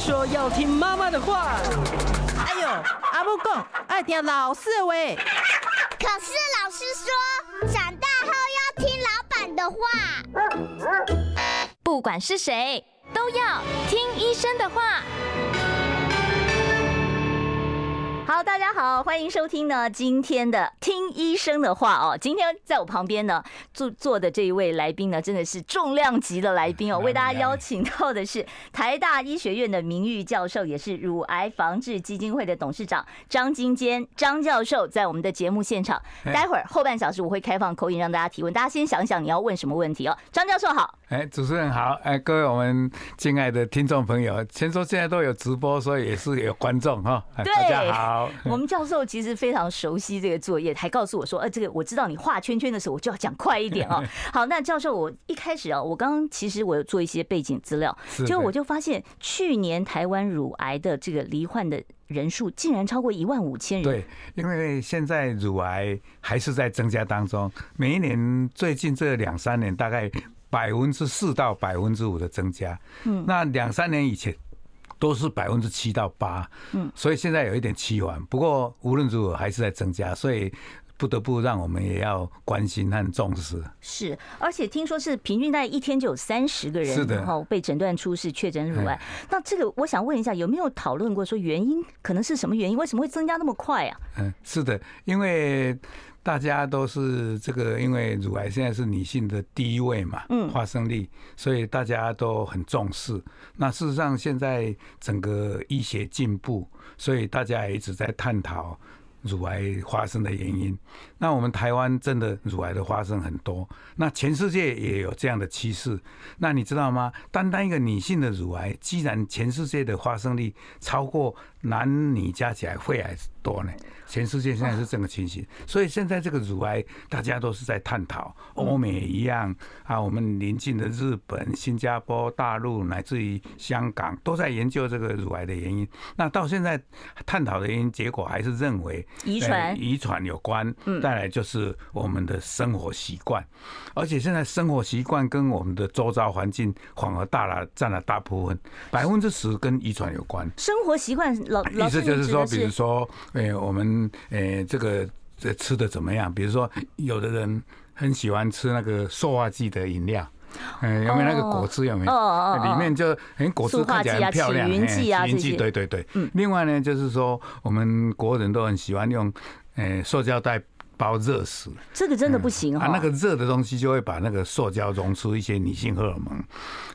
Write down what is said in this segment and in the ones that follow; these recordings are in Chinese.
说要听妈妈的话。哎呦，阿母讲爱听老师的话。可是老师说，长大后要听老板的话。不管是谁，都要听医生的话。好，大家好，欢迎收听呢今天的听医生的话哦。今天在我旁边呢坐坐的这一位来宾呢，真的是重量级的来宾哦。为大家邀请到的是台大医学院的名誉教授，也是乳癌防治基金会的董事长张金坚张教授，在我们的节目现场。待会儿后半小时我会开放口音让大家提问，大家先想想你要问什么问题哦。张教授好，哎，主持人好，哎，各位我们敬爱的听众朋友，先说现在都有直播，所以也是有观众哈。对，大家好。我们教授其实非常熟悉这个作业，还告诉我说：“呃，这个我知道你画圈圈的时候，我就要讲快一点哦。”好，那教授，我一开始啊，我刚刚其实我有做一些背景资料，就我就发现去年台湾乳癌的这个罹患的人数竟然超过一万五千人。对，因为现在乳癌还是在增加当中，每一年最近这两三年大概百分之四到百分之五的增加。嗯，那两三年以前。都是百分之七到八，嗯，所以现在有一点趋缓。不过无论如何还是在增加，所以不得不让我们也要关心和重视。是，而且听说是平均在一天就有三十个人，然后被诊断出是确诊乳癌。那这个我想问一下，有没有讨论过说原因可能是什么原因？为什么会增加那么快啊？嗯，是的，因为。大家都是这个，因为乳癌现在是女性的第一位嘛，嗯，发生率，所以大家都很重视。那事实上，现在整个医学进步，所以大家也一直在探讨乳癌发生的原因。那我们台湾真的乳癌的发生很多，那全世界也有这样的趋势。那你知道吗？单单一个女性的乳癌，既然全世界的发生率超过男女加起来肺癌多呢？全世界现在是这个情形，所以现在这个乳癌大家都是在探讨，欧美也一样啊，我们邻近的日本、新加坡、大陆乃至于香港都在研究这个乳癌的原因。那到现在探讨的原因结果还是认为遗传。遗传有关，再来就是我们的生活习惯，而且现在生活习惯跟我们的周遭环境反而大了占了大部分，百分之十跟遗传有关。生活习惯老意思就是说，比如说，哎，我们。哎，这个这吃的怎么样？比如说，有的人很喜欢吃那个塑化剂的饮料，嗯，有没有那个果汁？有没有？里面就很果汁看起来很漂亮，云剂啊，云剂，对对对。另外呢，就是说我们国人都很喜欢用诶塑胶袋包热死，这个真的不行啊。那个热的东西就会把那个塑胶溶出一些女性荷尔蒙。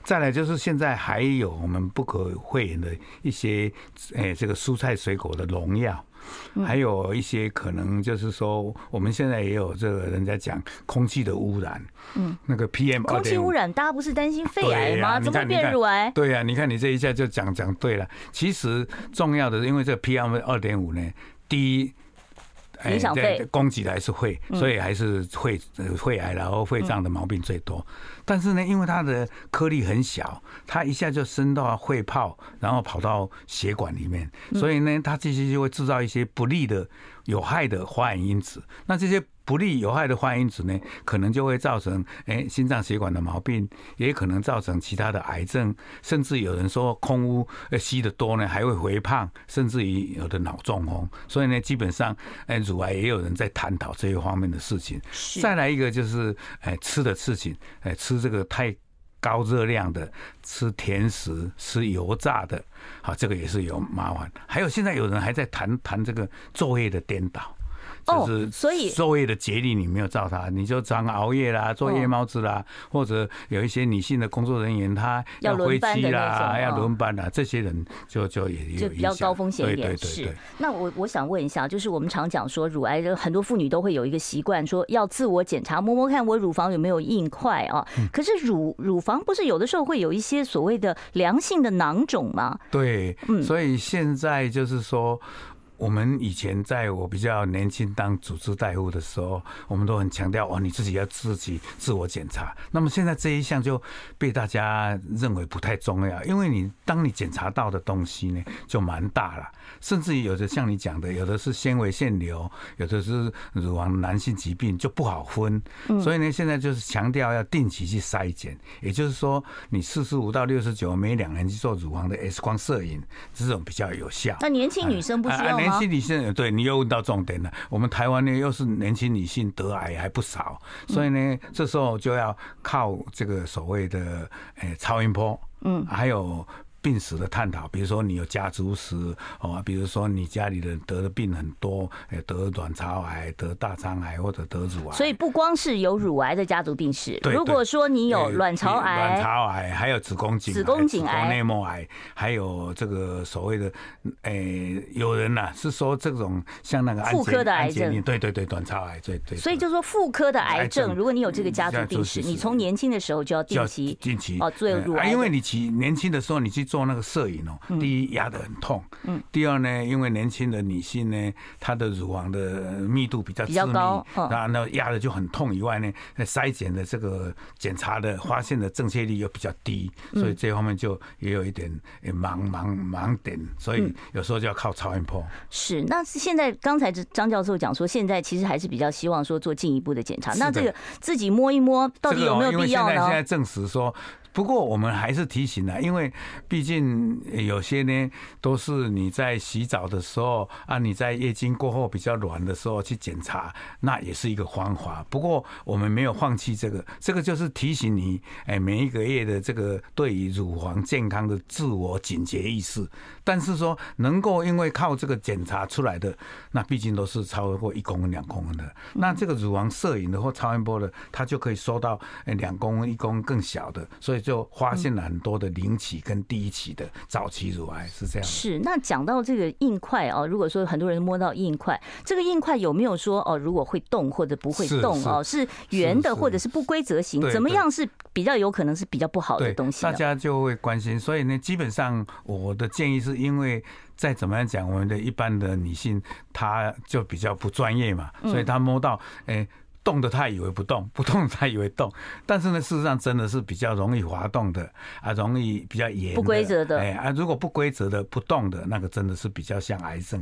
再来就是现在还有我们不可讳言的一些诶，这个蔬菜水果的农药。还有一些可能就是说，我们现在也有这个人家讲空气的污染，嗯，那个 PM 空气污染，大家不是担心肺癌吗？怎么会变乳癌？对呀，你看你这一下就讲讲对了。其实重要的，因为这个 PM 二点五呢，第一。影响肺，攻击的还是肺，所以还是肺肺癌，然后肺脏的毛病最多。但是呢，因为它的颗粒很小，它一下就升到肺泡，然后跑到血管里面，所以呢，它这些就会制造一些不利的、有害的化验因子。那这些。不利有害的化因子呢，可能就会造成诶心脏血管的毛病，也可能造成其他的癌症，甚至有人说空污吸的多呢，还会肥胖，甚至于有的脑中风。所以呢，基本上诶乳癌也有人在探讨这一方面的事情。再来一个就是诶吃的事情，诶吃这个太高热量的，吃甜食，吃油炸的，好，这个也是有麻烦。还有现在有人还在谈谈这个昼夜的颠倒。就是，所以昼夜的节律你没有照它，你就常熬夜啦，做夜猫子啦，或者有一些女性的工作人员，她要回期啦，要轮班啦，这些人就就也有就比较高风险一点。是，那我我想问一下，就是我们常讲说乳癌的很多妇女都会有一个习惯，说要自我检查，摸摸看我乳房有没有硬块啊。可是乳乳房不是有的时候会有一些所谓的良性的囊肿吗？对，嗯，所以现在就是说。我们以前在我比较年轻当主治大夫的时候，我们都很强调哦，你自己要自己自我检查。那么现在这一项就被大家认为不太重要，因为你当你检查到的东西呢，就蛮大了，甚至于有的像你讲的，有的是纤维腺瘤，有的是乳房男性疾病，就不好分。嗯所以呢，现在就是强调要定期去筛检，也就是说，你四十五到六十九每两年去做乳房的 X 光摄影，这种比较有效。那年轻女生不需要吗？年轻女性，对，你又问到重点了。我们台湾呢，又是年轻女性得癌还不少，所以呢，这时候就要靠这个所谓的诶超音波，嗯，还有。病史的探讨，比如说你有家族史哦，比如说你家里人得的病很多，得卵巢癌、得大肠癌或者得乳癌。所以不光是有乳癌的家族病史，如果说你有卵巢癌、卵巢癌，还有子宫颈、子宫颈癌、内膜癌，还有这个所谓的诶，有人呐是说这种像那个妇科的癌症，对对对，卵巢癌，对对。所以就说妇科的癌症，如果你有这个家族病史，你从年轻的时候就要定期定期哦做乳癌，因为你其年轻的时候你去做。做那个摄影哦，第一压得很痛，嗯，第二呢，因为年轻的女性呢，她的乳房的密度比较比较高，那那压的就很痛以外呢，筛检的这个检查的发现的正确率又比较低，所以这方面就也有一点盲盲盲点，所以有时候就要靠超音波。是，那现在刚才张教授讲说，现在其实还是比较希望说做进一步的检查，那这个自己摸一摸到底有没有必要呢？现在证实说。不过我们还是提醒了，因为毕竟有些呢都是你在洗澡的时候啊，你在月经过后比较软的时候去检查，那也是一个方法。不过我们没有放弃这个，这个就是提醒你，哎，每一个月的这个对于乳房健康的自我警觉意识。但是说能够因为靠这个检查出来的，那毕竟都是超过一公分、两公分的。那这个乳房摄影的或超音波的，它就可以收到哎两公分、一公分更小的，所以。就发现了很多的零期跟第一期的早期乳癌是这样。是，那讲到这个硬块哦，如果说很多人摸到硬块，这个硬块有没有说哦，如果会动或者不会动哦，是圆的或者是不规则形，怎么样是比较有可能是比较不好的东西？大家就会关心。所以呢，基本上我的建议是因为再怎么样讲，我们的一般的女性她就比较不专业嘛，所以她摸到哎。动的他以为不动，不动他以为动，但是呢，事实上真的是比较容易滑动的啊，容易比较严，不规则的，哎啊，如果不规则的不动的那个，真的是比较像癌症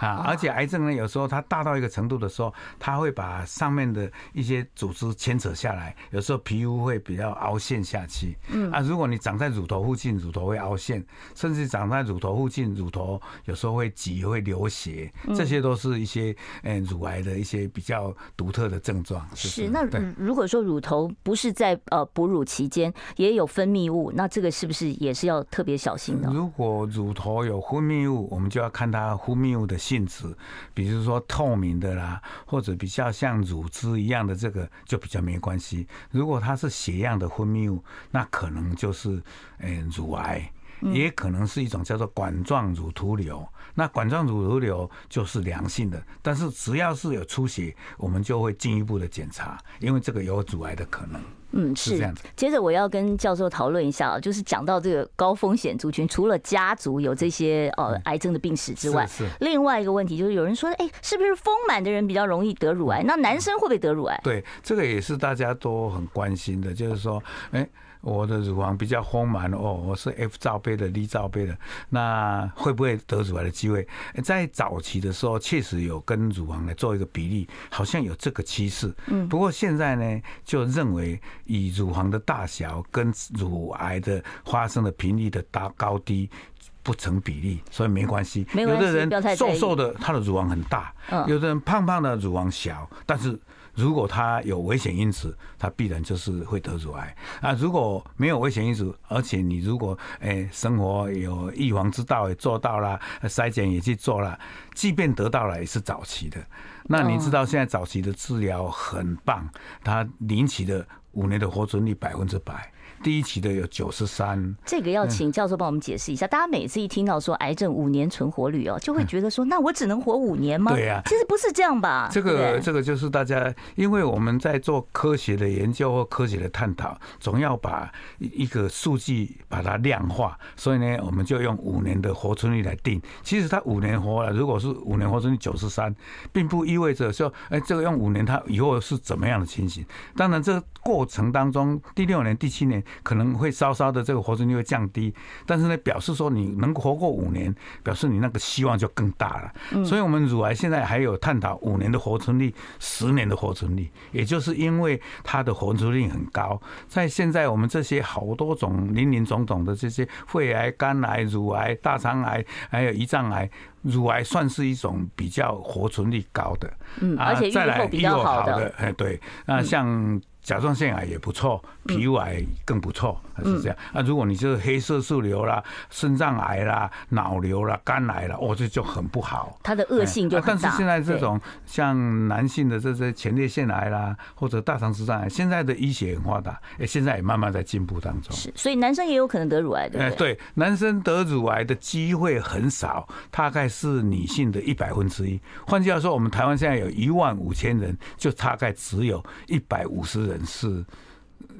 啊。而且癌症呢，有时候它大到一个程度的时候，它会把上面的一些组织牵扯下来，有时候皮肤会比较凹陷下去。嗯啊，如果你长在乳头附近，乳头会凹陷，甚至长在乳头附近，乳头有时候会挤会流血，这些都是一些嗯乳癌的一些比较独特的症。是，是那如果说乳头不是在呃哺乳期间也有分泌物，那这个是不是也是要特别小心的？如果乳头有分泌物，我们就要看它分泌物的性质，比如说透明的啦，或者比较像乳汁一样的，这个就比较没关系。如果它是血样的分泌物，那可能就是嗯乳癌。也可能是一种叫做管状乳突瘤，那管状乳突瘤就是良性的，但是只要是有出血，我们就会进一步的检查，因为这个有阻碍的可能。嗯，是这样子。接着我要跟教授讨论一下，就是讲到这个高风险族群，除了家族有这些呃癌症的病史之外，是另外一个问题就是有人说，哎，是不是丰满的人比较容易得乳癌？那男生会不会得乳癌？对，这个也是大家都很关心的，就是说，哎。我的乳房比较丰满哦，我是 F 罩杯的、D 罩杯的，那会不会得乳癌的机会？在早期的时候，确实有跟乳房来做一个比例，好像有这个趋势。嗯，不过现在呢，就认为以乳房的大小跟乳癌的发生的频率的大高低不成比例，所以没关系。有的人瘦瘦的，他的乳房很大；有的人胖胖的，乳房小，但是。如果他有危险因子，他必然就是会得乳癌啊。如果没有危险因子，而且你如果诶生活有预防之道也做到了，筛检也去做了，即便得到了也是早期的。那你知道现在早期的治疗很棒，它零期的五年的活存率百分之百。第一期的有九十三。这个要请教授帮我们解释一下。大家每次一听到说癌症五年存活率哦，就会觉得说，那我只能活五年吗？对呀，其实不是这样吧？这个这个就是大家，因为我们在做科学的研究或科学的探讨，总要把一个数据把它量化，所以呢，我们就用五年的活存率来定。其实他五年活了，如果是五年活存率九十三，并不意味着说，哎，这个用五年他以后是怎么样的情形？当然，这个过程当中，第六年、第七年可能会稍稍的这个活存率会降低，但是呢，表示说你能活过五年，表示你那个希望就更大了。所以，我们乳癌现在还有探讨五年的活存率、十年的活存率，也就是因为它的活存率很高，在现在我们这些好多种林林总总的这些肺癌、肝癌、乳癌、大肠癌，还有胰脏癌。乳癌算是一种比较活存率高的，嗯，而且预后比较好的，哎，对，那像。甲状腺癌也不错，皮肤癌更不错，是这样。那如果你是黑色素瘤啦、肾脏癌啦、脑瘤啦、肝癌啦，哦，这就很不好。它的恶性就很大。但是现在这种像男性的这些前列腺癌啦，或者大肠直肠癌，现在的医学很发达，哎，现在也慢慢在进步当中。是，所以男生也有可能得乳癌，对不对？对，男生得乳癌的机会很少，大概是女性的一百分之一。换句话说，我们台湾现在有一万五千人，就大概只有一百五十人。人是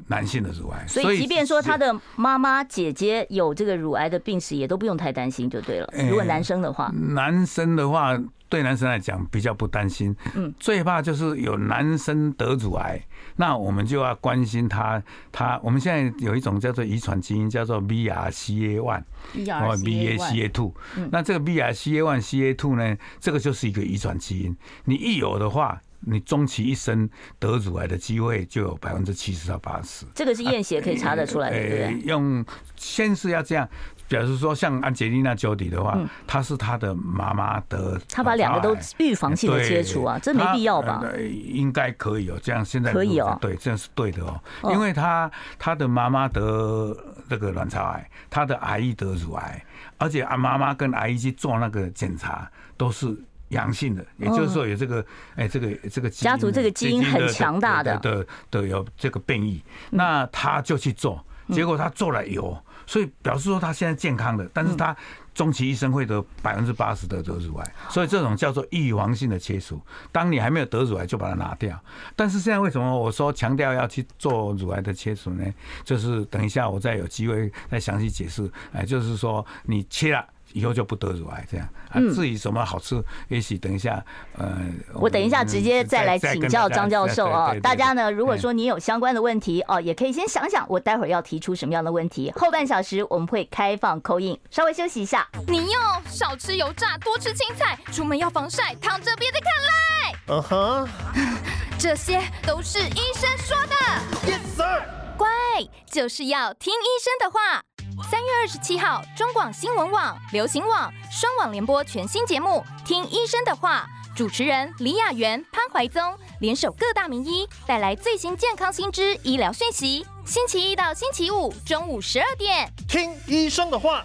男性的乳癌，所以即便说他的妈妈、姐姐有这个乳癌的病史，也都不用太担心，就对了。如果男生的话，男生的话，对男生来讲比较不担心。嗯，最怕就是有男生得乳癌，那我们就要关心他。他我们现在有一种叫做遗传基因，叫做 BRCA one 哦 BRCA two。那这个 BRCA one CA two 呢，这个就是一个遗传基因，你一有的话。你终其一生得乳癌的机会就有百分之七十到八十，这个是验血可以查得出来的，对不对？用先是要这样，比如说像安吉丽娜·裘迪的话，她是她的妈妈得，她把两个都预防性的切除啊，这没必要吧？应该可以哦，这样现在可以哦，对，这样是对的哦，因为她她的妈妈得这个卵巢癌，她的阿姨得乳癌，而且啊妈妈跟阿姨去做那个检查都是。阳性的，也就是说有这个，哎，这个这个家族这个基因很强大的的的有这个变异，那他就去做，结果他做了有，所以表示说他现在健康的，但是他终其一生会得百分之八十的得乳癌，所以这种叫做预防性的切除，当你还没有得乳癌就把它拿掉。但是现在为什么我说强调要去做乳癌的切除呢？就是等一下我再有机会再详细解释，哎，就是说你切了。以后就不得乳癌这样啊？至于什么好吃，也许等一下，呃，我等一下直接再来请教张教授哦。大家呢，如果说你有相关的问题哦，也可以先想想，我待会儿要提出什么样的问题。后半小时我们会开放 call in，稍微休息一下。你要少吃油炸，多吃青菜，出门要防晒，躺着别再看赖。嗯哼，这些都是医生说的。Yes sir，乖，就是要听医生的话。三月二十七号，中广新闻网、流行网双网联播全新节目《听医生的话》，主持人李雅媛、潘怀宗联手各大名医，带来最新健康新知、医疗讯息。星期一到星期五中午十二点，听医生的话。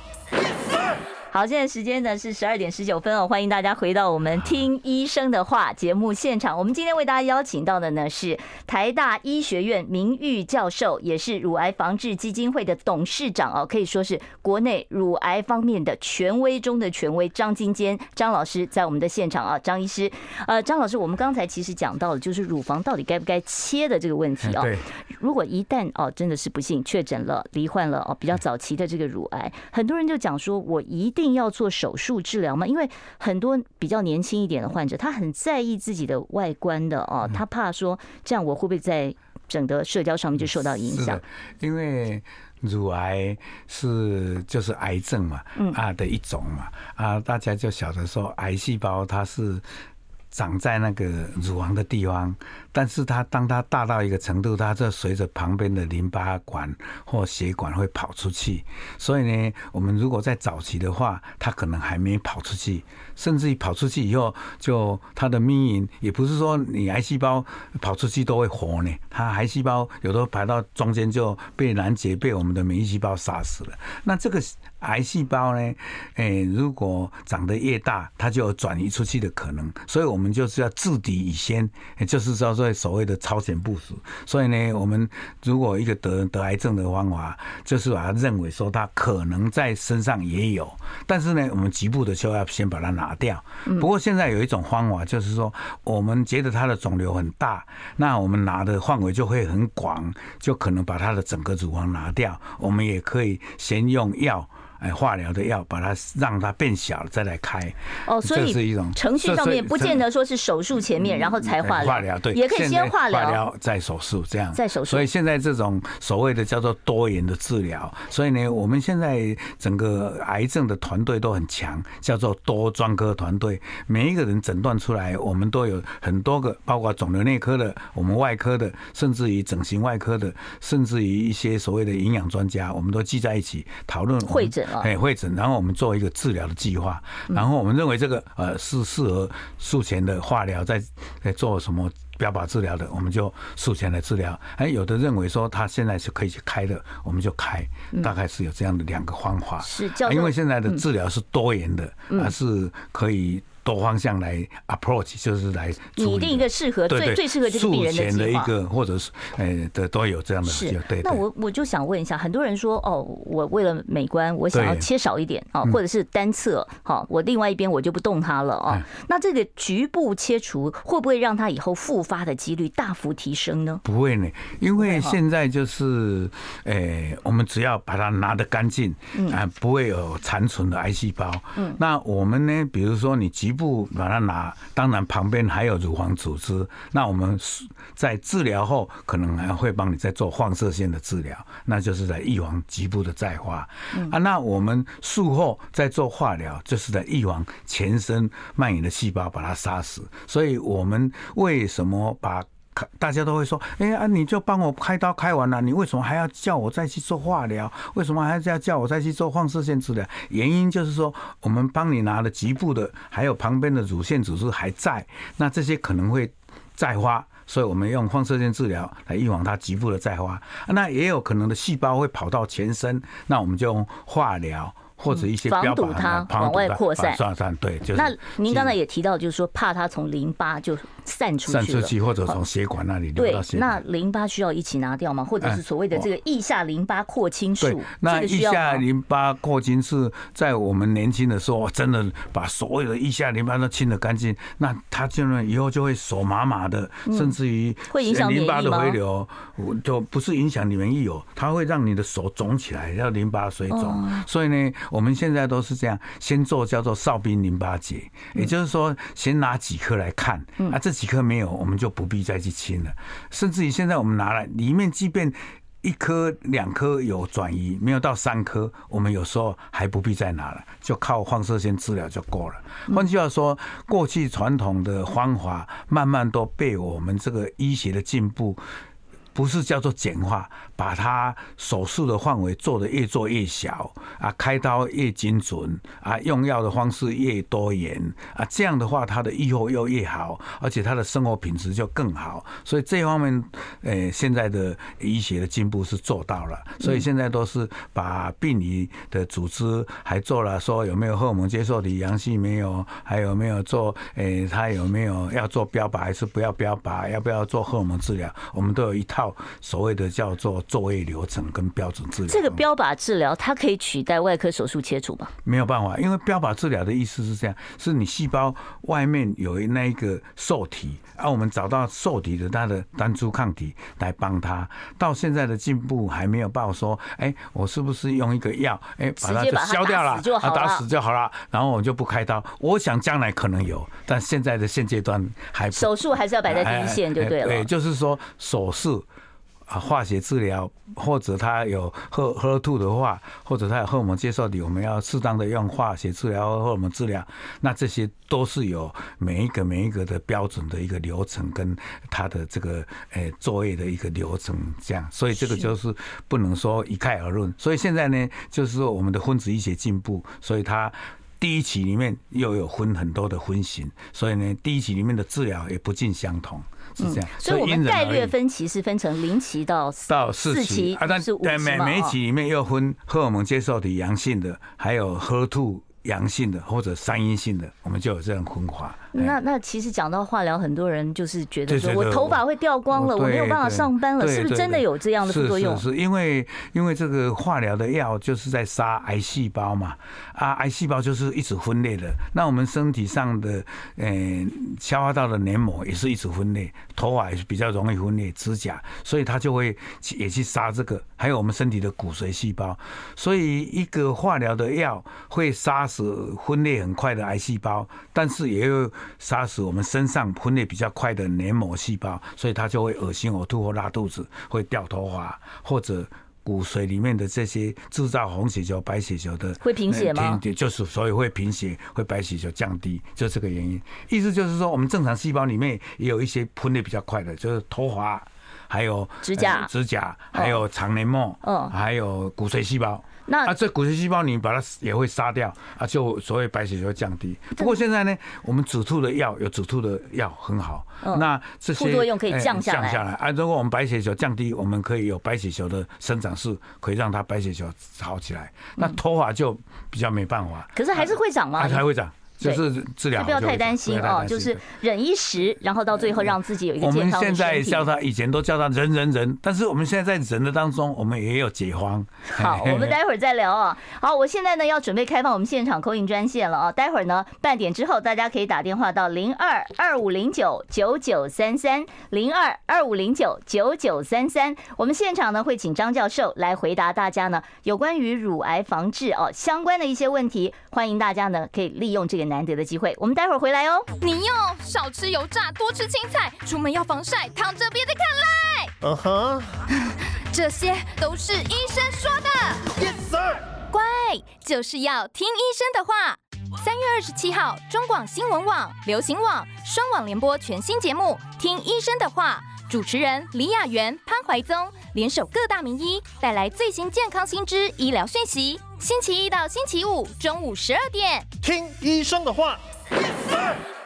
好，现在时间呢是十二点十九分哦，欢迎大家回到我们听医生的话节目现场。我们今天为大家邀请到的呢是台大医学院名誉教授，也是乳癌防治基金会的董事长哦，可以说是国内乳癌方面的权威中的权威。张金坚张老师在我们的现场啊，张医师，呃，张老师，我们刚才其实讲到了，就是乳房到底该不该切的这个问题哦。对。如果一旦哦真的是不幸确诊了罹患了哦比较早期的这个乳癌，很多人就讲说，我一定。一定要做手术治疗吗？因为很多比较年轻一点的患者，他很在意自己的外观的哦，他怕说这样我会不会在整个社交上面就受到影响？因为乳癌是就是癌症嘛，啊的一种嘛，啊大家就晓得说癌细胞它是长在那个乳房的地方。但是它当它大到一个程度，它就随着旁边的淋巴管或血管会跑出去。所以呢，我们如果在早期的话，它可能还没跑出去，甚至于跑出去以后，就它的命运也不是说你癌细胞跑出去都会活呢。它癌细胞有的排到中间就被拦截，被我们的免疫细胞杀死了。那这个癌细胞呢，诶，如果长得越大，它就有转移出去的可能，所以我们就是要制敌以先，也就是叫做所谓的超前部署。所以呢，我们如果一个得得癌症的方法，就是把它认为说它可能在身上也有，但是呢，我们局部的就要先把它拿掉。不过现在有一种方法，就是说我们觉得它的肿瘤很大，那我们拿的范围就会很广，就可能把它的整个乳房拿掉。我们也可以先用药。哎，化疗的药把它让它变小了，再来开。哦，所以是一种程序上面不见得说是手术前面然后才化疗，化疗对，也可以先化疗，化疗再手术这样。再手术。所以现在这种所谓的叫做多元的治疗，所以呢，我们现在整个癌症的团队都很强，叫做多专科团队。每一个人诊断出来，我们都有很多个，包括肿瘤内科的、我们外科的，甚至于整形外科的，甚至于一些所谓的营养专家，我们都聚在一起讨论会诊。哎，会诊，然后我们做一个治疗的计划，然后我们认为这个呃是适合术前的化疗，在在做什么标靶治疗的，我们就术前来治疗。哎，有的认为说他现在是可以去开的，我们就开，大概是有这样的两个方法。是，因为现在的治疗是多元的，还是可以。多方向来 approach，就是来拟定一个适合最最适合这个病人的一个或者是诶的都有这样的是。对，那我我就想问一下，很多人说哦，我为了美观，我想要切少一点啊，或者是单侧，好，我另外一边我就不动它了哦。那这个局部切除会不会让它以后复发的几率大幅提升呢？不会呢，因为现在就是诶，我们只要把它拿得干净，啊，不会有残存的癌细胞。嗯，那我们呢，比如说你局不把它拿，当然旁边还有乳房组织。那我们在治疗后，可能还会帮你再做放射线的治疗，那就是在预防局部的再发。啊，那我们术后再做化疗，就是在预防全身蔓延的细胞，把它杀死。所以我们为什么把？大家都会说，哎呀，你就帮我开刀开完了，你为什么还要叫我再去做化疗？为什么还要叫我再去做放射线治疗？原因就是说，我们帮你拿了局部的，还有旁边的乳腺组织还在，那这些可能会再发，所以我们用放射线治疗来预防它局部的再发。那也有可能的细胞会跑到全身，那我们就用化疗。或者一些防堵它往外扩散，算算对，就是。那您刚才也提到，就是说怕它从淋巴就散出去，散出去或者从血管那里流到血那淋巴需要一起拿掉吗？或者是所谓的这个腋下淋巴扩清术？那腋下淋巴扩清是在我们年轻的时候，真的把所有的腋下淋巴都清得干净，那它就以后就会手麻麻的，甚至于会影响淋巴的回流，就不是影响你免疫有，它会让你的手肿起来，叫淋巴水肿。所以呢。我们现在都是这样，先做叫做哨兵淋巴结，也就是说，先拿几颗来看，啊，这几颗没有，我们就不必再去清了。甚至于现在我们拿来里面，即便一颗两颗有转移，没有到三颗，我们有时候还不必再拿了，就靠放射线治疗就够了。换句话说，过去传统的方法慢慢都被我们这个医学的进步。不是叫做简化，把它手术的范围做得越做越小啊，开刀越精准啊，用药的方式越多元啊，这样的话，他的愈后又越好，而且他的生活品质就更好。所以这方面，呃，现在的医学的进步是做到了。所以现在都是把病理的组织还做了，说有没有荷尔蒙接受体阳性没有，还有没有做，诶，他有没有要做标靶还是不要标靶，要不要做荷尔蒙治疗，我们都有一套。所谓的叫做作业流程跟标准治疗，这个标靶治疗它可以取代外科手术切除吗？没有办法，因为标靶治疗的意思是这样：是你细胞外面有那一个受体，而我们找到受体的它的单株抗体来帮它。到现在的进步还没有办法说，哎，我是不是用一个药，哎，把它就消掉了，啊，打死就好了，然后我就不开刀。我想将来可能有，但现在的现阶段还手术还是要摆在第一线就对了。对，就是说手术。啊，化学治疗或者他有喝喝吐的话，或者他有荷尔蒙接受的，我们要适当的用化学治疗和荷尔蒙治疗。那这些都是有每一个每一个的标准的一个流程，跟他的这个诶作业的一个流程这样。所以这个就是不能说一概而论。所以现在呢，就是说我们的分子医学进步，所以它第一期里面又有分很多的分型，所以呢，第一期里面的治疗也不尽相同。是这样。所以我们概略分期是分成零期到到四期啊，但是每每一期里面又分荷尔蒙接受体阳性的，还有 HER2 阳性的或者三阴性的，我们就有这样分法。那那其实讲到化疗，很多人就是觉得说我头发会掉光了，我没有办法上班了，是不是真的有这样的副作用？是是，因为因为这个化疗的药就是在杀癌细胞嘛，啊，癌细胞就是一直分裂的。那我们身体上的呃消化道的黏膜也是一直分裂，头发也是比较容易分裂，指甲，所以它就会也去杀这个，还有我们身体的骨髓细胞。所以一个化疗的药会杀死分裂很快的癌细胞，但是也有。杀死我们身上分裂比较快的黏膜细胞，所以它就会恶心、呕吐或拉肚子，会掉头发，或者骨髓里面的这些制造红血球、白血球的会贫血吗？就是所以会贫血，会白血球降低，就这个原因。意思就是说，我们正常细胞里面也有一些分裂比较快的，就是头发，还有指甲、指甲，还有肠黏膜，嗯，还有骨髓细胞。那啊，这骨髓细胞你把它也会杀掉啊，就所谓白血球降低。不过现在呢，我们止吐的药有止吐的药很好，那这些副作用可以降下来。降下来啊，如果我们白血球降低，我们可以有白血球的生长素，可以让它白血球好起来。那脱发就比较没办法。可是还是会长吗？还会长。就是治疗，不要太担心哦。就是忍一时，然后到最后让自己有一个健康。我们现在叫他，以前都叫他忍忍忍，但是我们现在在忍的当中，我们也有解方。好，我们待会儿再聊啊。好，我现在呢要准备开放我们现场 call in 专线了啊。待会儿呢半点之后，大家可以打电话到零二二五零九九九三三零二二五零九九九三三。我们现场呢会请张教授来回答大家呢有关于乳癌防治哦相关的一些问题，欢迎大家呢可以利用这个。难得的机会，我们待会儿回来哦。你要少吃油炸，多吃青菜，出门要防晒，躺着别再看赖。嗯哼，这些都是医生说的。Yes sir，乖，就是要听医生的话。三月二十七号，中广新闻网、流行网双网联播全新节目《听医生的话》，主持人李雅媛、潘怀宗联手各大名医，带来最新健康新知、医疗讯息。星期一到星期五中午十二点，听医生的话。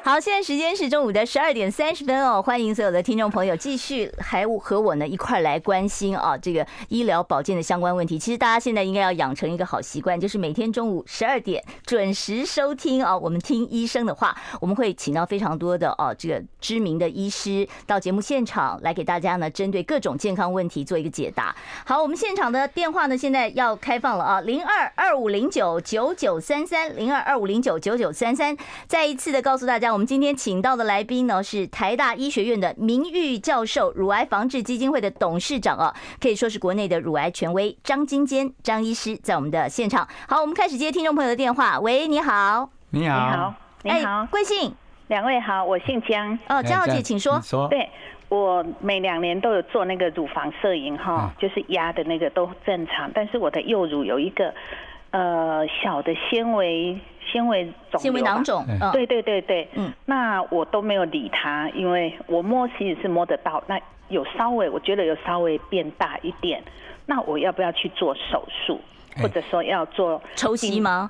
好，现在时间是中午的十二点三十分哦，欢迎所有的听众朋友继续还和我呢一块来关心啊这个医疗保健的相关问题。其实大家现在应该要养成一个好习惯，就是每天中午十二点准时收听啊，我们听医生的话，我们会请到非常多的哦这个知名的医师到节目现场来给大家呢针对各种健康问题做一个解答。好，我们现场的电话呢现在要开放了啊，零二二五零九九九三三零二二五零九九九三三，再一次的告诉大家。我们今天请到的来宾呢，是台大医学院的名誉教授、乳癌防治基金会的董事长啊，可以说是国内的乳癌权威张金坚张医师，在我们的现场。好，我们开始接听众朋友的电话。喂，你好，你好，你好，你好，贵姓？两位好，我姓江。哦，江小姐，请说。说。对，我每两年都有做那个乳房摄影哈，就是压的那个都正常，但是我的右乳有一个呃小的纤维。纤维肿，纤维囊肿，嗯，对对对对，嗯，那我都没有理它，因为我摸其实是摸得到，那有稍微，我觉得有稍微变大一点，那我要不要去做手术，或者说要做抽吸吗？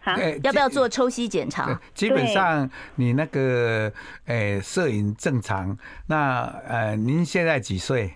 好，要不要做抽吸检查？基本上你那个诶摄影正常，那呃您现在几岁？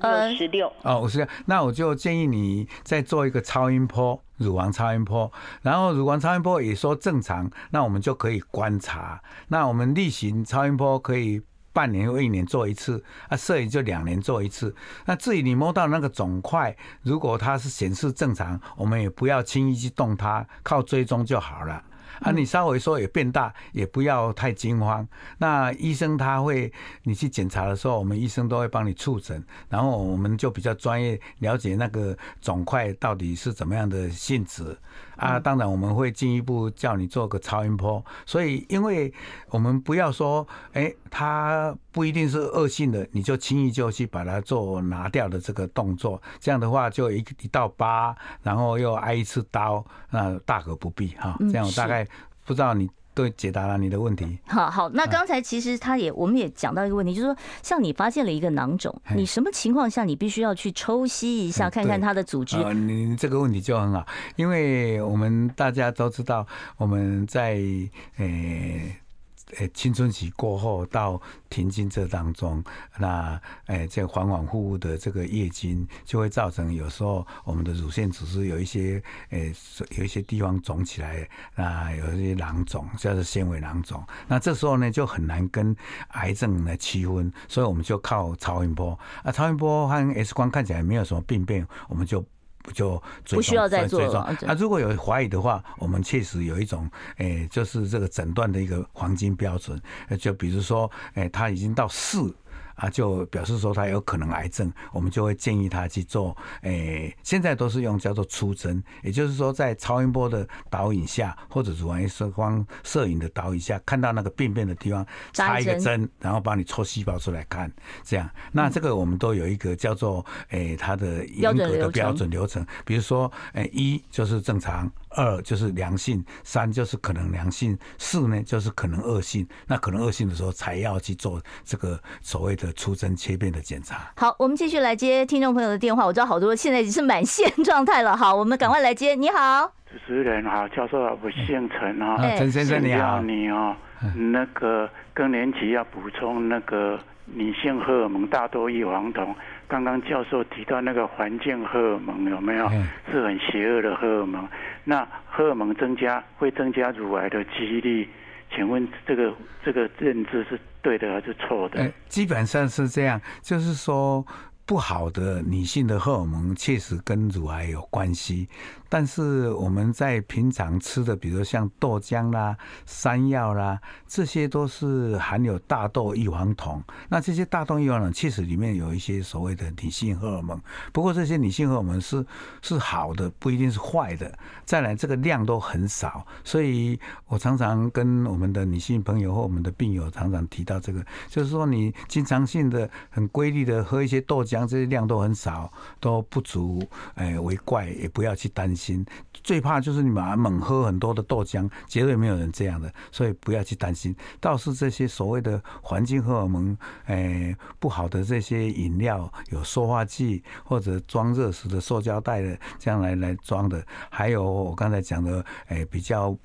呃，十六哦，五十六。那我就建议你再做一个超音波，乳房超音波。然后乳房超音波也说正常，那我们就可以观察。那我们例行超音波可以半年或一年做一次，啊，摄影就两年做一次。那至于你摸到那个肿块，如果它是显示正常，我们也不要轻易去动它，靠追踪就好了。啊，你稍微说也变大，也不要太惊慌。那医生他会，你去检查的时候，我们医生都会帮你触诊，然后我们就比较专业，了解那个肿块到底是怎么样的性质。啊，当然我们会进一步叫你做个超音波。所以，因为我们不要说，哎，它不一定是恶性的，你就轻易就去把它做拿掉的这个动作。这样的话，就一一道疤，然后又挨一次刀，那大可不必哈。这样我大概不知道你。都解答了你的问题。好好，那刚才其实他也，我们也讲到一个问题，就是说，像你发现了一个囊肿，你什么情况下你必须要去抽吸一下，看看它的组织？呃，你这个问题就很好，因为我们大家都知道，我们在呃诶青春期过后到停经这当中，那诶这个反反复复的这个月经就会造成有时候我们的乳腺组织有一些诶有一些地方肿起来，那有一些囊肿叫做纤维囊肿，那这时候呢就很难跟癌症来区分，所以我们就靠超音波啊，超音波和 X 光看起来没有什么病变，我们就。就不需要再做了。那如果有怀疑的话，我们确实有一种，诶，就是这个诊断的一个黄金标准。就比如说，诶，他已经到四。啊，就表示说他有可能癌症，我们就会建议他去做。诶、欸，现在都是用叫做粗针，也就是说在超音波的导引下，或者乳房射光摄影的导引下，看到那个病变的地方，插一个针，然后帮你抽细胞出来看。这样，那这个我们都有一个叫做诶、欸，它的严格的标准流程。比如说，诶，一就是正常。二就是良性，三就是可能良性，四呢就是可能恶性。那可能恶性的时候，才要去做这个所谓的出针切片的检查。好，我们继续来接听众朋友的电话。我知道好多现在已经是满线状态了。好，我们赶快来接。你好，主持人好，教授好，我姓陈啊，陈先生你好，你哦，那个更年期要补充那个女性荷尔蒙，大多异黄酮。刚刚教授提到那个环境荷尔蒙有没有是很邪恶的荷尔蒙？那荷尔蒙增加会增加乳癌的几率？请问这个这个认知是对的还是错的？基本上是这样，就是说不好的女性的荷尔蒙确实跟乳癌有关系。但是我们在平常吃的，比如像豆浆啦、山药啦，这些都是含有大豆异黄酮。那这些大豆异黄酮其实里面有一些所谓的女性荷尔蒙，不过这些女性荷尔蒙是是好的，不一定是坏的。再来，这个量都很少，所以我常常跟我们的女性朋友或我们的病友常常提到这个，就是说你经常性的、很规律的喝一些豆浆，这些量都很少，都不足哎为怪，也不要去担心。心最怕就是你们猛喝很多的豆浆，绝对没有人这样的，所以不要去担心。倒是这些所谓的环境荷尔蒙，诶不好的这些饮料，有塑化剂或者装热食的塑胶袋的，这样来来装的，还有我刚才讲的，诶比较。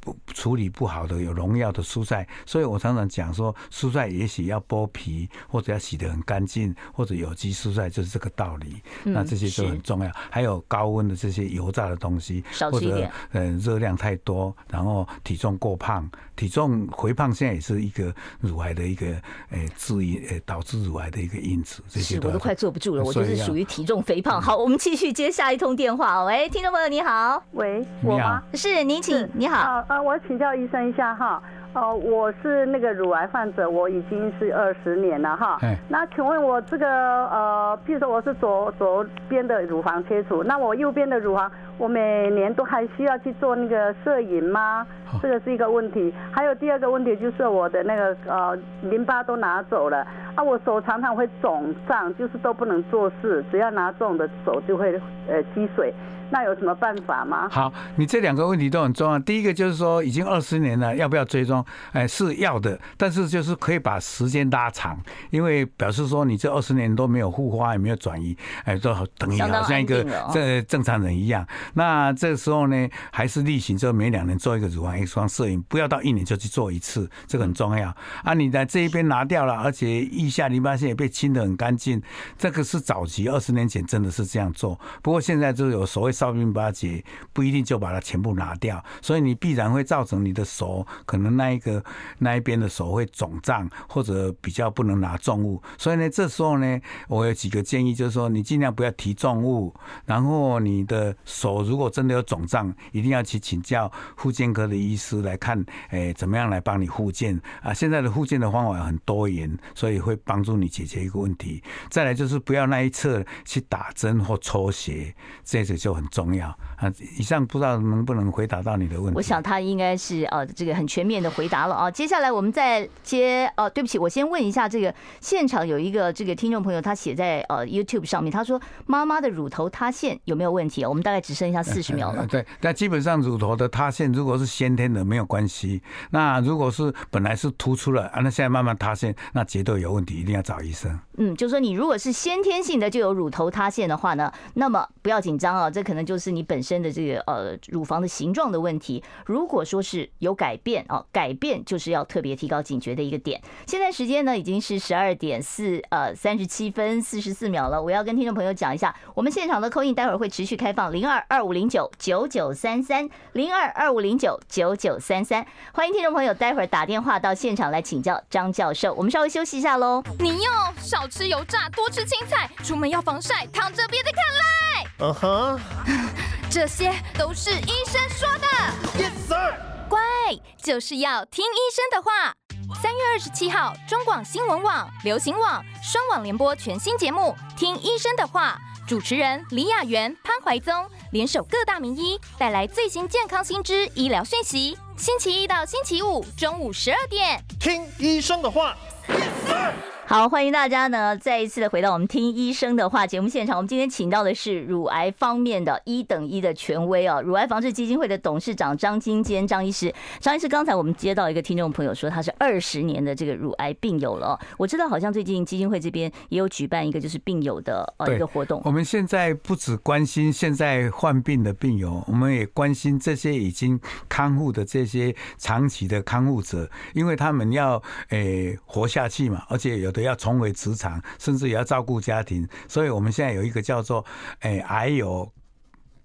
不处理不好的有农药的蔬菜，所以我常常讲说，蔬菜也许要剥皮，或者要洗得很干净，或者有机蔬菜就是这个道理。嗯、那这些都很重要。还有高温的这些油炸的东西，或者嗯热量太多，然后体重过胖，体重肥胖现在也是一个乳癌的一个诶致因诶导致乳癌的一个因子。这些都我都快坐不住了，我就是属于体重肥胖。好，我们继续接下一通电话。喂，听众朋友你好，喂，我吗？是您请，你好。啊，我请教医生一下哈，哦，我是那个乳癌患者，我已经是二十年了哈。那请问我这个呃，譬如说我是左左边的乳房切除，那我右边的乳房，我每年都还需要去做那个摄影吗？这个是一个问题。还有第二个问题就是我的那个呃淋巴都拿走了，啊，我手常常会肿胀，就是都不能做事，只要拿重的手就会呃积水。那有什么办法吗？好，你这两个问题都很重要。第一个就是说，已经二十年了，要不要追踪？哎，是要的，但是就是可以把时间拉长，因为表示说你这二十年都没有复发，也没有转移，哎，都等于好像一个这正常人一样。那这个时候呢，还是例行，就每两年做一个乳房 X 光摄影，不要到一年就去做一次，这个很重要。啊，你在这一边拿掉了，而且腋下淋巴腺也被清得很干净，这个是早期二十年前真的是这样做。不过现在就有所谓。少淋巴结不一定就把它全部拿掉，所以你必然会造成你的手可能那一个那一边的手会肿胀，或者比较不能拿重物。所以呢，这时候呢，我有几个建议，就是说你尽量不要提重物，然后你的手如果真的有肿胀，一定要去请教复健科的医师来看，哎，怎么样来帮你复健啊？现在的复健的方法很多元，所以帮助你解决一个问题。再来就是不要那一侧去打针或抽血，这个就很。重要啊！以上不知道能不能回答到你的问题。我想他应该是呃这个很全面的回答了啊。接下来我们再接哦，对不起，我先问一下这个现场有一个这个听众朋友，他写在呃 YouTube 上面，他说妈妈的乳头塌陷有没有问题？我们大概只剩下四十秒了。对，那基本上乳头的塌陷如果是先天的没有关系，那如果是本来是突出了啊，那现在慢慢塌陷，那绝对有问题，一定要找医生。嗯，就说你如果是先天性的就有乳头塌陷的话呢，那么不要紧张啊，这可能。就是你本身的这个呃乳房的形状的问题。如果说是有改变哦，改变就是要特别提高警觉的一个点。现在时间呢已经是十二点四呃三十七分四十四秒了，我要跟听众朋友讲一下，我们现场的扣印待会儿会持续开放零二二五零九九九三三零二二五零九九九三三，欢迎听众朋友待会儿打电话到现场来请教张教授。我们稍微休息一下喽。你哟，少吃油炸，多吃青菜，出门要防晒，躺着别再看赖。嗯哼，这些都是医生说的。Yes sir，乖，就是要听医生的话。三月二十七号，中广新闻网、流行网双网联播全新节目《听医生的话》，主持人李雅媛、潘怀宗联手各大名医，带来最新健康新知、医疗讯息。星期一到星期五中午十二点，听医生的话。好，欢迎大家呢，再一次的回到我们听医生的话节目现场。我们今天请到的是乳癌方面的一等一的权威哦，乳癌防治基金会的董事长张金坚张医师。张医师，刚才我们接到一个听众朋友说他是二十年的这个乳癌病友了。我知道好像最近基金会这边也有举办一个就是病友的呃一个活动。我们现在不只关心现在患病的病友，我们也关心这些已经康复的这些长期的康复者，因为他们要诶活下去嘛，而且有的。要重回职场，甚至也要照顾家庭，所以我们现在有一个叫做“哎，癌友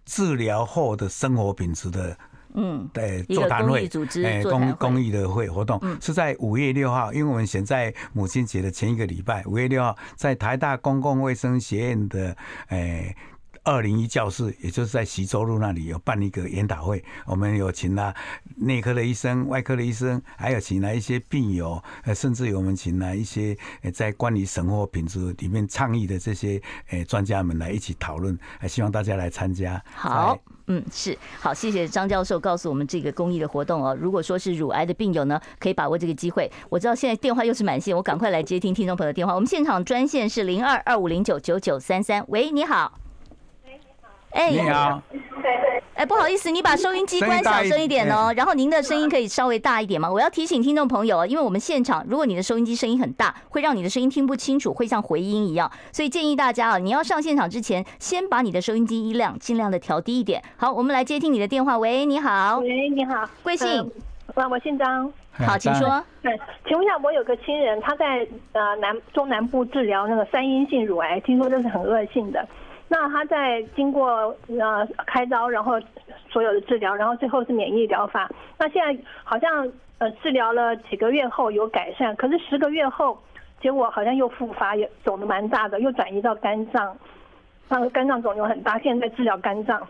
治疗后的生活品质”的，嗯，对，座谈会，哎，公公益的会活动是在五月六号，因为我们选在母亲节的前一个礼拜，五月六号在台大公共卫生学院的，哎。二零一教室，也就是在徐州路那里有办一个研讨会，我们有请了内科的医生、外科的医生，还有请来一些病友，呃，甚至有我们请来一些在关于生活品质里面倡议的这些呃专家们来一起讨论，还希望大家来参加。好，嗯，是好，谢谢张教授告诉我们这个公益的活动哦。如果说是乳癌的病友呢，可以把握这个机会。我知道现在电话又是满线，我赶快来接听听众朋友的电话。我们现场专线是零二二五零九九九三三，喂，你好。哎，你好。哎，不好意思，你把收音机关小声一点哦。然后您的声音可以稍微大一点吗？我要提醒听众朋友，因为我们现场，如果你的收音机声音很大，会让你的声音听不清楚，会像回音一样。所以建议大家啊，你要上现场之前，先把你的收音机音量尽量的调低一点。好，我们来接听你的电话。喂，你好。喂，你好。贵姓？啊，我姓张。好，请说。对，请问一下，我有个亲人，他在呃南中南部治疗那个三阴性乳癌，听说这是很恶性的。那他在经过呃开刀，然后所有的治疗，然后最后是免疫疗法。那现在好像呃治疗了几个月后有改善，可是十个月后结果好像又复发，也肿的蛮大的，又转移到肝脏，那个肝脏肿瘤很大，现在在治疗肝脏。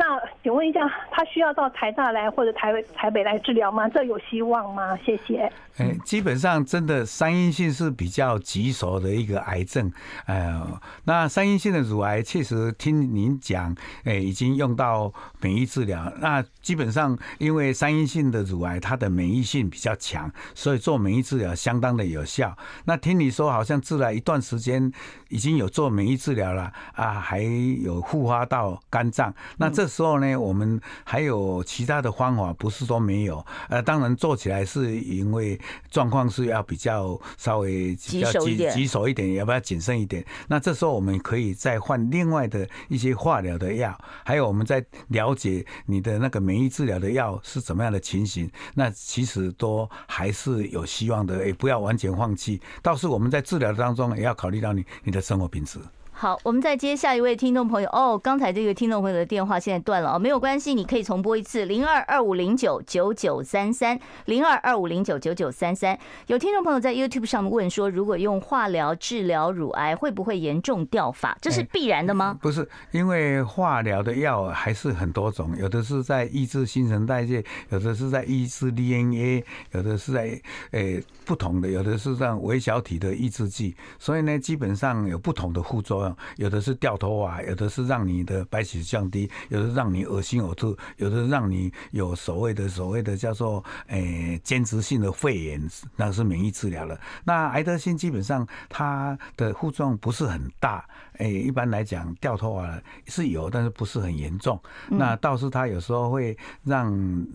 那请问一下，他需要到台大来或者台台北来治疗吗？这有希望吗？谢谢。哎，基本上真的三阴性是比较棘手的一个癌症。哎呃，那三阴性的乳癌确实听您讲，哎，已经用到免疫治疗。那基本上因为三阴性的乳癌它的免疫性比较强，所以做免疫治疗相当的有效。那听你说好像治了一段时间已经有做免疫治疗了啊，还有复发到肝脏，那这。时候呢，我们还有其他的方法，不是说没有。呃，当然做起来是因为状况是要比较稍微比较棘棘手一点，要不要谨慎一点？那这时候我们可以再换另外的一些化疗的药，还有我们在了解你的那个免疫治疗的药是怎么样的情形。那其实都还是有希望的，也不要完全放弃。倒是我们在治疗当中也要考虑到你你的生活品质。好，我们再接下一位听众朋友。哦，刚才这个听众朋友的电话现在断了哦，没有关系，你可以重拨一次零二二五零九九九三三零二二五零九九九三三。有听众朋友在 YouTube 上面问说，如果用化疗治疗乳癌，会不会严重掉发？这是必然的吗？不是，因为化疗的药还是很多种，有的是在抑制新陈代谢，有的是在抑制 DNA，有的是在诶、欸、不同的，有的是让微小体的抑制剂，所以呢，基本上有不同的副作用。有的是掉头发，有的是让你的白血降低，有的是让你恶心呕吐，有的是让你有所谓的所谓的叫做诶间质性的肺炎，那是免疫治疗了。那癌德星基本上它的副作用不是很大，诶，一般来讲掉头发是有，但是不是很严重。那倒是它有时候会让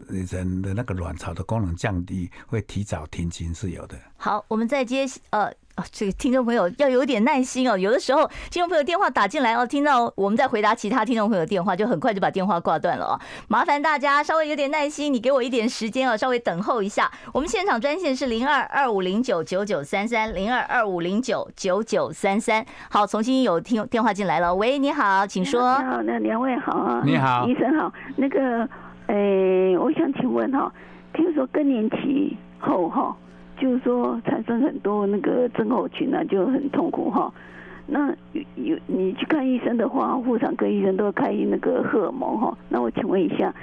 人的那个卵巢的功能降低，会提早停经是有的。好，我们再接呃。哦，这个听众朋友要有点耐心哦。有的时候，听众朋友电话打进来哦，听到我们在回答其他听众朋友电话，就很快就把电话挂断了哦。麻烦大家稍微有点耐心，你给我一点时间哦，稍微等候一下。我们现场专线是零二二五零九九九三三零二二五零九九九三三。好，重新有听电话进来了。喂，你好，请说。你好，那两位好啊。你好，医生好。那个，诶，我想请问哈，听说更年期后哈。就是说产生很多那个症候群啊，就很痛苦哈。那有有你去看医生的话，妇产科医生都会开那个荷尔蒙哈。那我请问一下，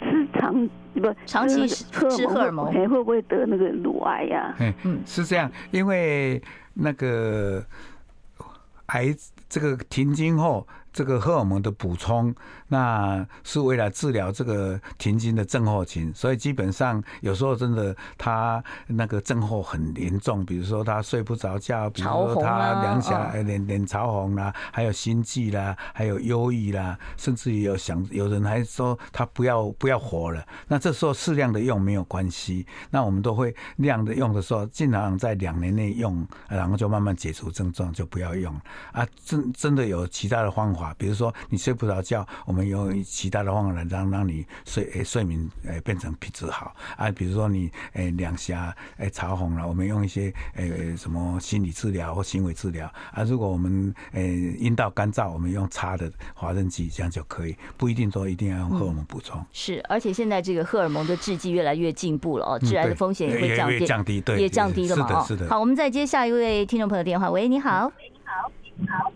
吃长不长期吃荷尔蒙，哎会不会得那个乳癌呀？嗯，是这样，因为那个癌这个停经后。这个荷尔蒙的补充，那是为了治疗这个停经的症候群，所以基本上有时候真的他那个症候很严重，比如说他睡不着觉，比如说他两下脸脸潮红啦，还有心悸啦，还有忧郁啦，甚至于有想有人还说他不要不要活了，那这时候适量的用没有关系，那我们都会量的用的时候，尽量在两年内用，然后就慢慢解除症状，就不要用啊。真真的有其他的方法。比如说你睡不着觉，我们用其他的方法来让让你睡诶睡眠诶变成品质好啊。比如说你诶两颊诶潮红了，我们用一些诶什么心理治疗或行为治疗啊。如果我们诶阴道干燥，我们用擦的滑润剂这样就可以，不一定说一定要用荷尔蒙补充。是，而且现在这个荷尔蒙的制剂越来越进步了哦，致癌的风险也会降低，降低对，也降低了嘛。是的，是的。好，我们再接下一位听众朋友电话。喂，你好。喂，你好，你好。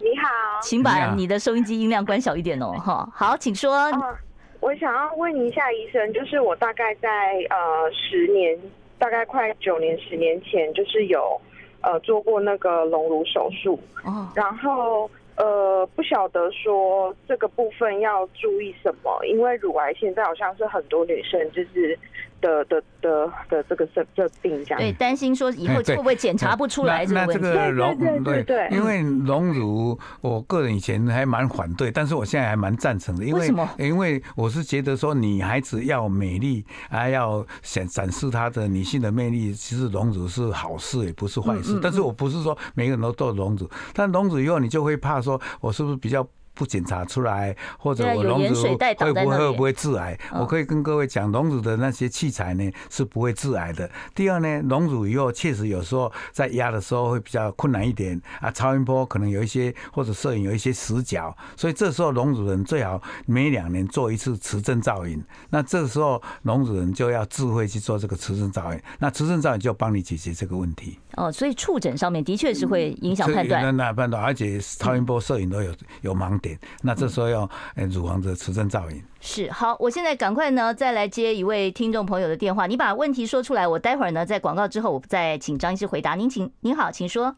你好，请把你的收音机音量关小一点哦。哈，好，请说。呃，我想要问一下医生，就是我大概在呃十年，大概快九年、十年前，就是有呃做过那个隆乳手术。哦，然后呃不晓得说这个部分要注意什么，因为乳癌现在好像是很多女生就是。的的的的这个这这病这样，对，担心说以后会不会检查不出来这个问题？那这个隆对对对对，因为隆乳，我个人以前还蛮反对，但是我现在还蛮赞成的。因为，为什么？因为我是觉得说女孩子要美丽，还要显展示她的女性的魅力，其实隆乳是好事，也不是坏事。但是我不是说每个人都做隆乳，但隆乳以后你就会怕说，我是不是比较。不检查出来，或者我隆乳会不会会不会致癌？我可以跟各位讲，龙乳的那些器材呢是不会致癌的。第二呢，龙乳以后确实有时候在压的时候会比较困难一点啊，超音波可能有一些或者摄影有一些死角，所以这时候隆乳人最好每两年做一次磁振造影。那这时候隆乳人就要智慧去做这个磁振造影，那磁振造影就帮你解决这个问题。哦，所以触诊上面的确是会影响判断，那判断，而且超音波摄影都有有盲点。那这时候要诶，乳房的磁振造影是好。我现在赶快呢，再来接一位听众朋友的电话。你把问题说出来，我待会儿呢，在广告之后，我再请张医师回答。您请，您好，请说。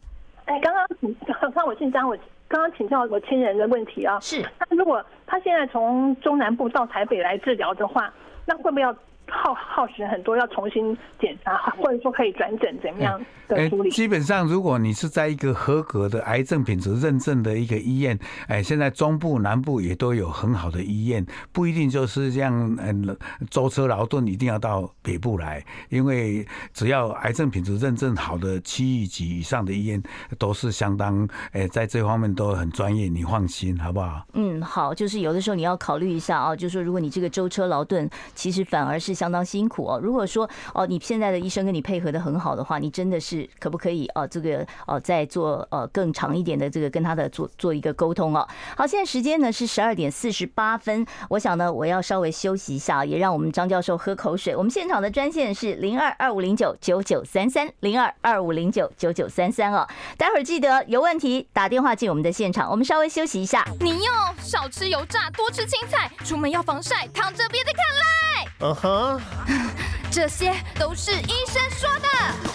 哎，刚刚刚刚我姓张，我刚刚请教我亲人的问题啊，是。那如果他现在从中南部到台北来治疗的话，那会不会要？耗耗时很多，要重新检查，或者说可以转诊怎么样的处理？基本上，如果你是在一个合格的癌症品质认证的一个医院，哎，现在中部、南部也都有很好的医院，不一定就是这样，嗯，舟车劳顿一定要到北部来，因为只要癌症品质认证好的区域级以上的医院，都是相当，哎，在这方面都很专业，你放心，好不好？嗯，好，就是有的时候你要考虑一下啊，就是说如果你这个舟车劳顿，其实反而是。相当辛苦哦。如果说哦，你现在的医生跟你配合的很好的话，你真的是可不可以哦？这个哦，再做呃更长一点的这个跟他的做做一个沟通哦。好，现在时间呢是十二点四十八分，我想呢我要稍微休息一下，也让我们张教授喝口水。我们现场的专线是零二二五零九九九三三零二二五零九九九三三哦。待会儿记得有问题打电话进我们的现场。我们稍微休息一下。你要少吃油炸，多吃青菜，出门要防晒，躺着别再看啦。嗯哼。这些都是医生说的。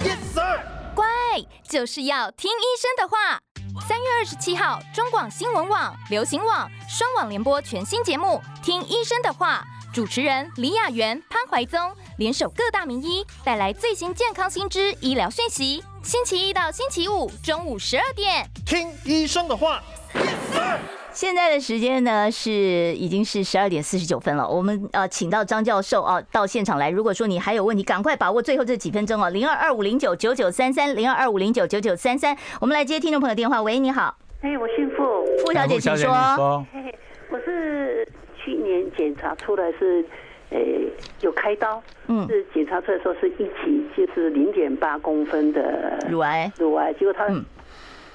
Yes sir。乖，就是要听医生的话。三月二十七号，中广新闻网、流行网双网联播全新节目《听医生的话》，主持人李雅媛、潘怀宗联手各大名医，带来最新健康新知、医疗讯息。星期一到星期五中午十二点，听医生的话。现在的时间呢是已经是十二点四十九分了，我们呃请到张教授啊到现场来。如果说你还有问题，赶快把握最后这几分钟哦，零二二五零九九九三三，零二二五零九九九三三，我们来接听众朋友电话。喂，你好，哎，我姓傅，傅小姐，请说。我是去年检查出来是，呃，有开刀，嗯，是检查出来说是一起，就是零点八公分的乳癌，乳癌，结果他。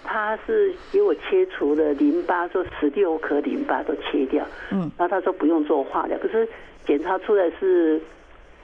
嗯他是给我切除了淋巴，说十六颗淋巴都切掉，嗯，然后他说不用做化疗，可是检查出来是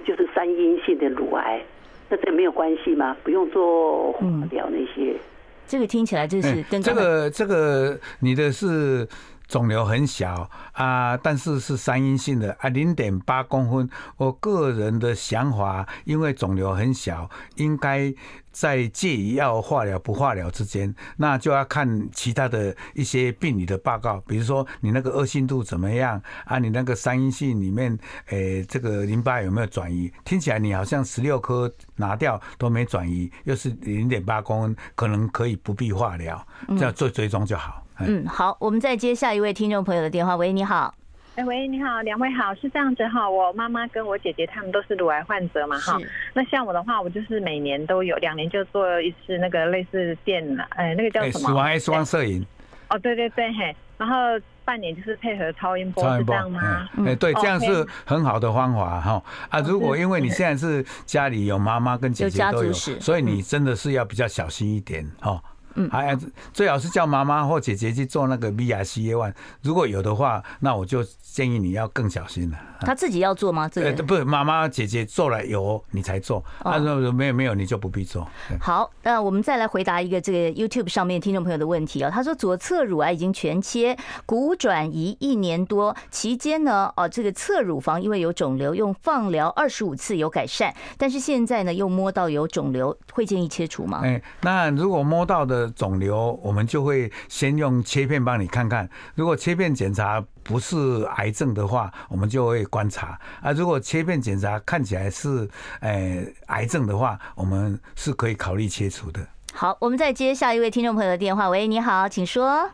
就是三阴性的乳癌，那这没有关系吗？不用做化疗那些？嗯，这个听起来就是跟这个这个你的是。肿瘤很小啊，但是是三阴性的啊，零点八公分。我个人的想法，因为肿瘤很小，应该在介于要化疗不化疗之间，那就要看其他的一些病理的报告，比如说你那个恶性度怎么样啊，你那个三阴性里面，诶、欸，这个淋巴有没有转移？听起来你好像十六颗拿掉都没转移，又是零点八公分，可能可以不必化疗，这样做追踪就好。嗯，好，我们再接下一位听众朋友的电话。喂，你好。哎，喂，你好，两位好，是这样子哈。我妈妈跟我姐姐他们都是乳癌患者嘛哈。那像我的话，我就是每年都有两年就做一次那个类似电，哎，那个叫什么？死亡 X 光摄影。哦，对对对，嘿。然后半年就是配合超音波，超音波是这样吗？哎，对，这样是很好的方法哈。啊，如果因为你现在是家里有妈妈跟姐姐都有，所以你真的是要比较小心一点哈。嗯，还最好是叫妈妈或姐姐去做那个 BRCA1，如果有的话，那我就建议你要更小心了。他自己要做吗？这个不是妈妈姐姐做了有你才做，他说没有没有你就不必做。好，那我们再来回答一个这个 YouTube 上面听众朋友的问题啊。他说左侧乳癌已经全切，骨转移一年多期间呢，哦，这个侧乳房因为有肿瘤，用放疗二十五次有改善，但是现在呢又摸到有肿瘤，会建议切除吗？哎，那如果摸到的。肿瘤，我们就会先用切片帮你看看。如果切片检查不是癌症的话，我们就会观察啊。如果切片检查看起来是呃癌症的话，我们是可以考虑切除的。好，我们再接下一位听众朋友的电话。喂，你好，请说。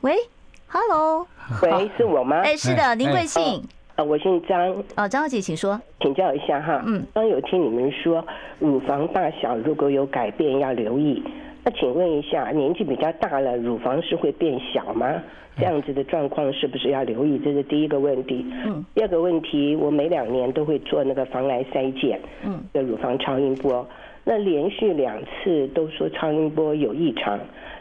喂，Hello，喂，是我吗？哎，是的，您贵姓？呃，我姓张。哦，张小姐，请说。请教一下哈，嗯，刚有听你们说乳房大小如果有改变要留意。那请问一下，年纪比较大了，乳房是会变小吗？这样子的状况是不是要留意？这是第一个问题。嗯。第二个问题，我每两年都会做那个防癌筛检，嗯，的乳房超音波。那连续两次都说超音波有异常。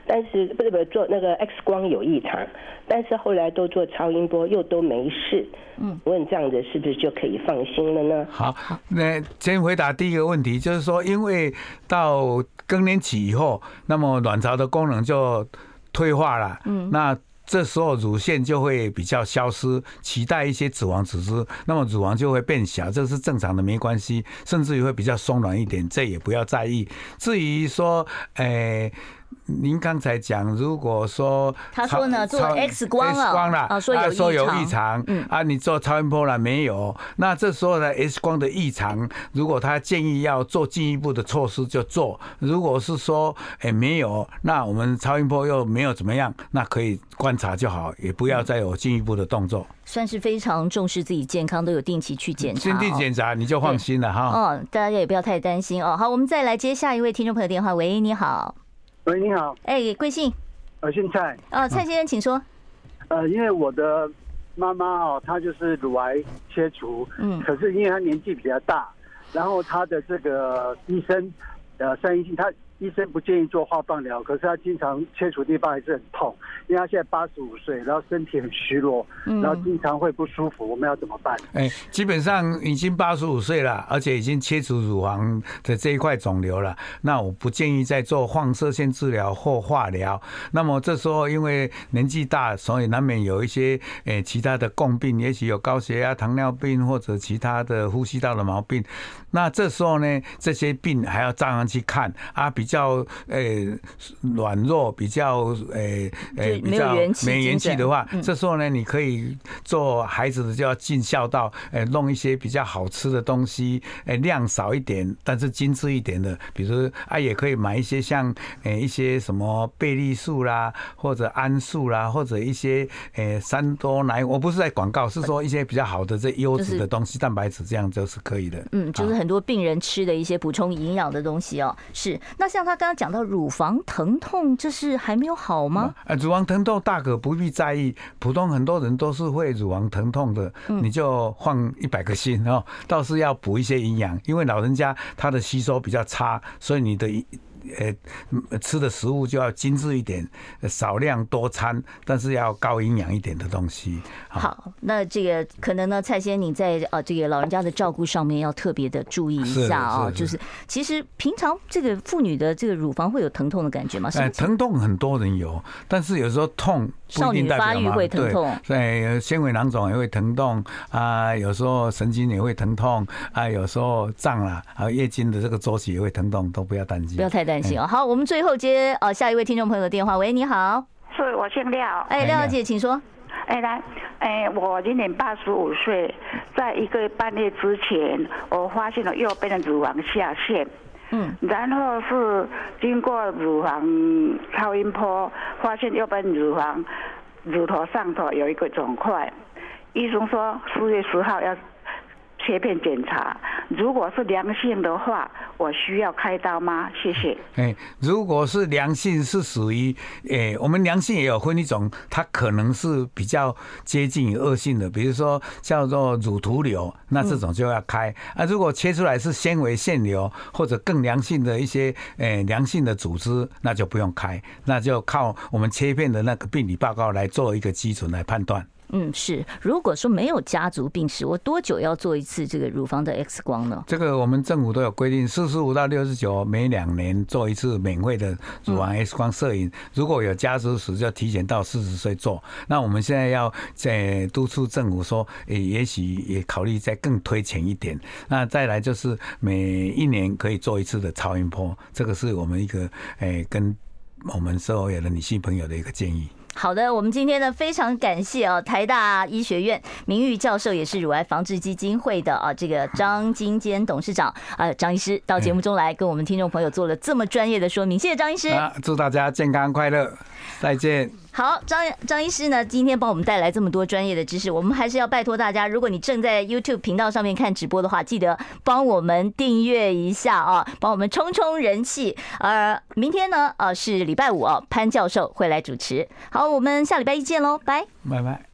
但是不是不是做那个 X 光有异常，但是后来都做超音波又都没事。嗯，问这样子是不是就可以放心了呢？好，那先回答第一个问题，就是说，因为到更年期以后，那么卵巢的功能就退化了。嗯，那这时候乳腺就会比较消失，取代一些脂肪组织，那么乳房就会变小，这是正常的，没关系，甚至于会比较松软一点，这也不要在意。至于说，诶、您刚才讲，如果说他说呢，做 X 光了，X 光了，啊，说有异常，嗯，啊，你做超音波了没有？那这时候呢，X 光的异常，如果他建议要做进一步的措施就做。如果是说哎没有，那我们超音波又没有怎么样，那可以观察就好，也不要再有进一步的动作。算是非常重视自己健康，都有定期去检查，定期检查你就放心了哈。哦，大家也不要太担心哦。好，我们再来接下一位听众朋友电话。喂，你好。喂，你好。哎，贵姓？呃，姓蔡。哦，蔡先生，请说。呃，因为我的妈妈哦，她就是乳癌切除，嗯，可是因为她年纪比较大，然后她的这个医生，呃，三阴性，她。医生不建议做化放疗，可是他经常切除地方还是很痛，因为他现在八十五岁，然后身体很虚弱，然后经常会不舒服。我们要怎么办？哎，基本上已经八十五岁了，而且已经切除乳房的这一块肿瘤了。那我不建议再做放射线治疗或化疗。那么这时候因为年纪大，所以难免有一些诶其他的共病，也许有高血压、糖尿病或者其他的呼吸道的毛病。那这时候呢，这些病还要照样去看啊，比。较诶软弱，比较诶诶比较没元气的话，这时候呢，你可以做孩子的就要尽孝道，诶弄一些比较好吃的东西，诶量少一点，但是精致一点的，比如啊也可以买一些像诶一些什么贝利素啦，或者安素啦，或者一些诶三多奶，我不是在广告，是说一些比较好的这优质的东西，蛋白质这样就是可以的。嗯，就是很多病人吃的一些补充营养的东西哦。是，那像他刚刚讲到乳房疼痛，这是还没有好吗？呃，乳房疼痛大可不必在意，普通很多人都是会乳房疼痛的，你就放一百个心哦，倒是要补一些营养，因为老人家他的吸收比较差，所以你的。呃，吃的食物就要精致一点，少量多餐，但是要高营养一点的东西。好，那这个可能呢，蔡先你在呃这个老人家的照顾上面要特别的注意一下啊，就是其实平常这个妇女的这个乳房会有疼痛的感觉吗？哎，疼痛很多人有，但是有时候痛少女发育会疼痛，对，纤维囊肿也会疼痛啊，有时候神经也会疼痛啊，有时候胀了，还有月经的这个周期也会疼痛，都不要担心，不要太担心哦。好，我们最后接呃下一位听众朋友的电话。喂，你好，是我姓廖。哎，廖小姐，请说。哎，来，哎，我今年八十五岁，在一个半月之前，我发现了右边的乳房下陷。嗯，然后是经过乳房超音波，发现右边乳房乳头上头有一个肿块。医生说四月十号要。切片检查，如果是良性的话，我需要开刀吗？谢谢。哎，如果是良性，是属于诶，我们良性也有分一种，它可能是比较接近于恶性的，比如说叫做乳头瘤，那这种就要开。啊，如果切出来是纤维腺瘤或者更良性的一些诶良性的组织，那就不用开，那就靠我们切片的那个病理报告来做一个基准来判断。嗯，是。如果说没有家族病史，我多久要做一次这个乳房的 X 光呢？这个我们政府都有规定，四十五到六十九每两年做一次免费的乳房 X 光摄影。如果有家族史，就提前到四十岁做。那我们现在要在督促政府说，诶，也许也考虑再更推前一点。那再来就是每一年可以做一次的超音波，这个是我们一个诶跟我们所有的女性朋友的一个建议。好的，我们今天呢非常感谢哦，台大医学院名誉教授，也是乳癌防治基金会的啊这个张金坚董事长啊张医师到节目中来跟我们听众朋友做了这么专业的说明，谢谢张医师。祝大家健康快乐，再见。好，张张医师呢，今天帮我们带来这么多专业的知识，我们还是要拜托大家，如果你正在 YouTube 频道上面看直播的话，记得帮我们订阅一下啊，帮我们冲冲人气。呃明天呢，呃，是礼拜五啊，潘教授会来主持。好，我们下礼拜一见喽，拜拜拜。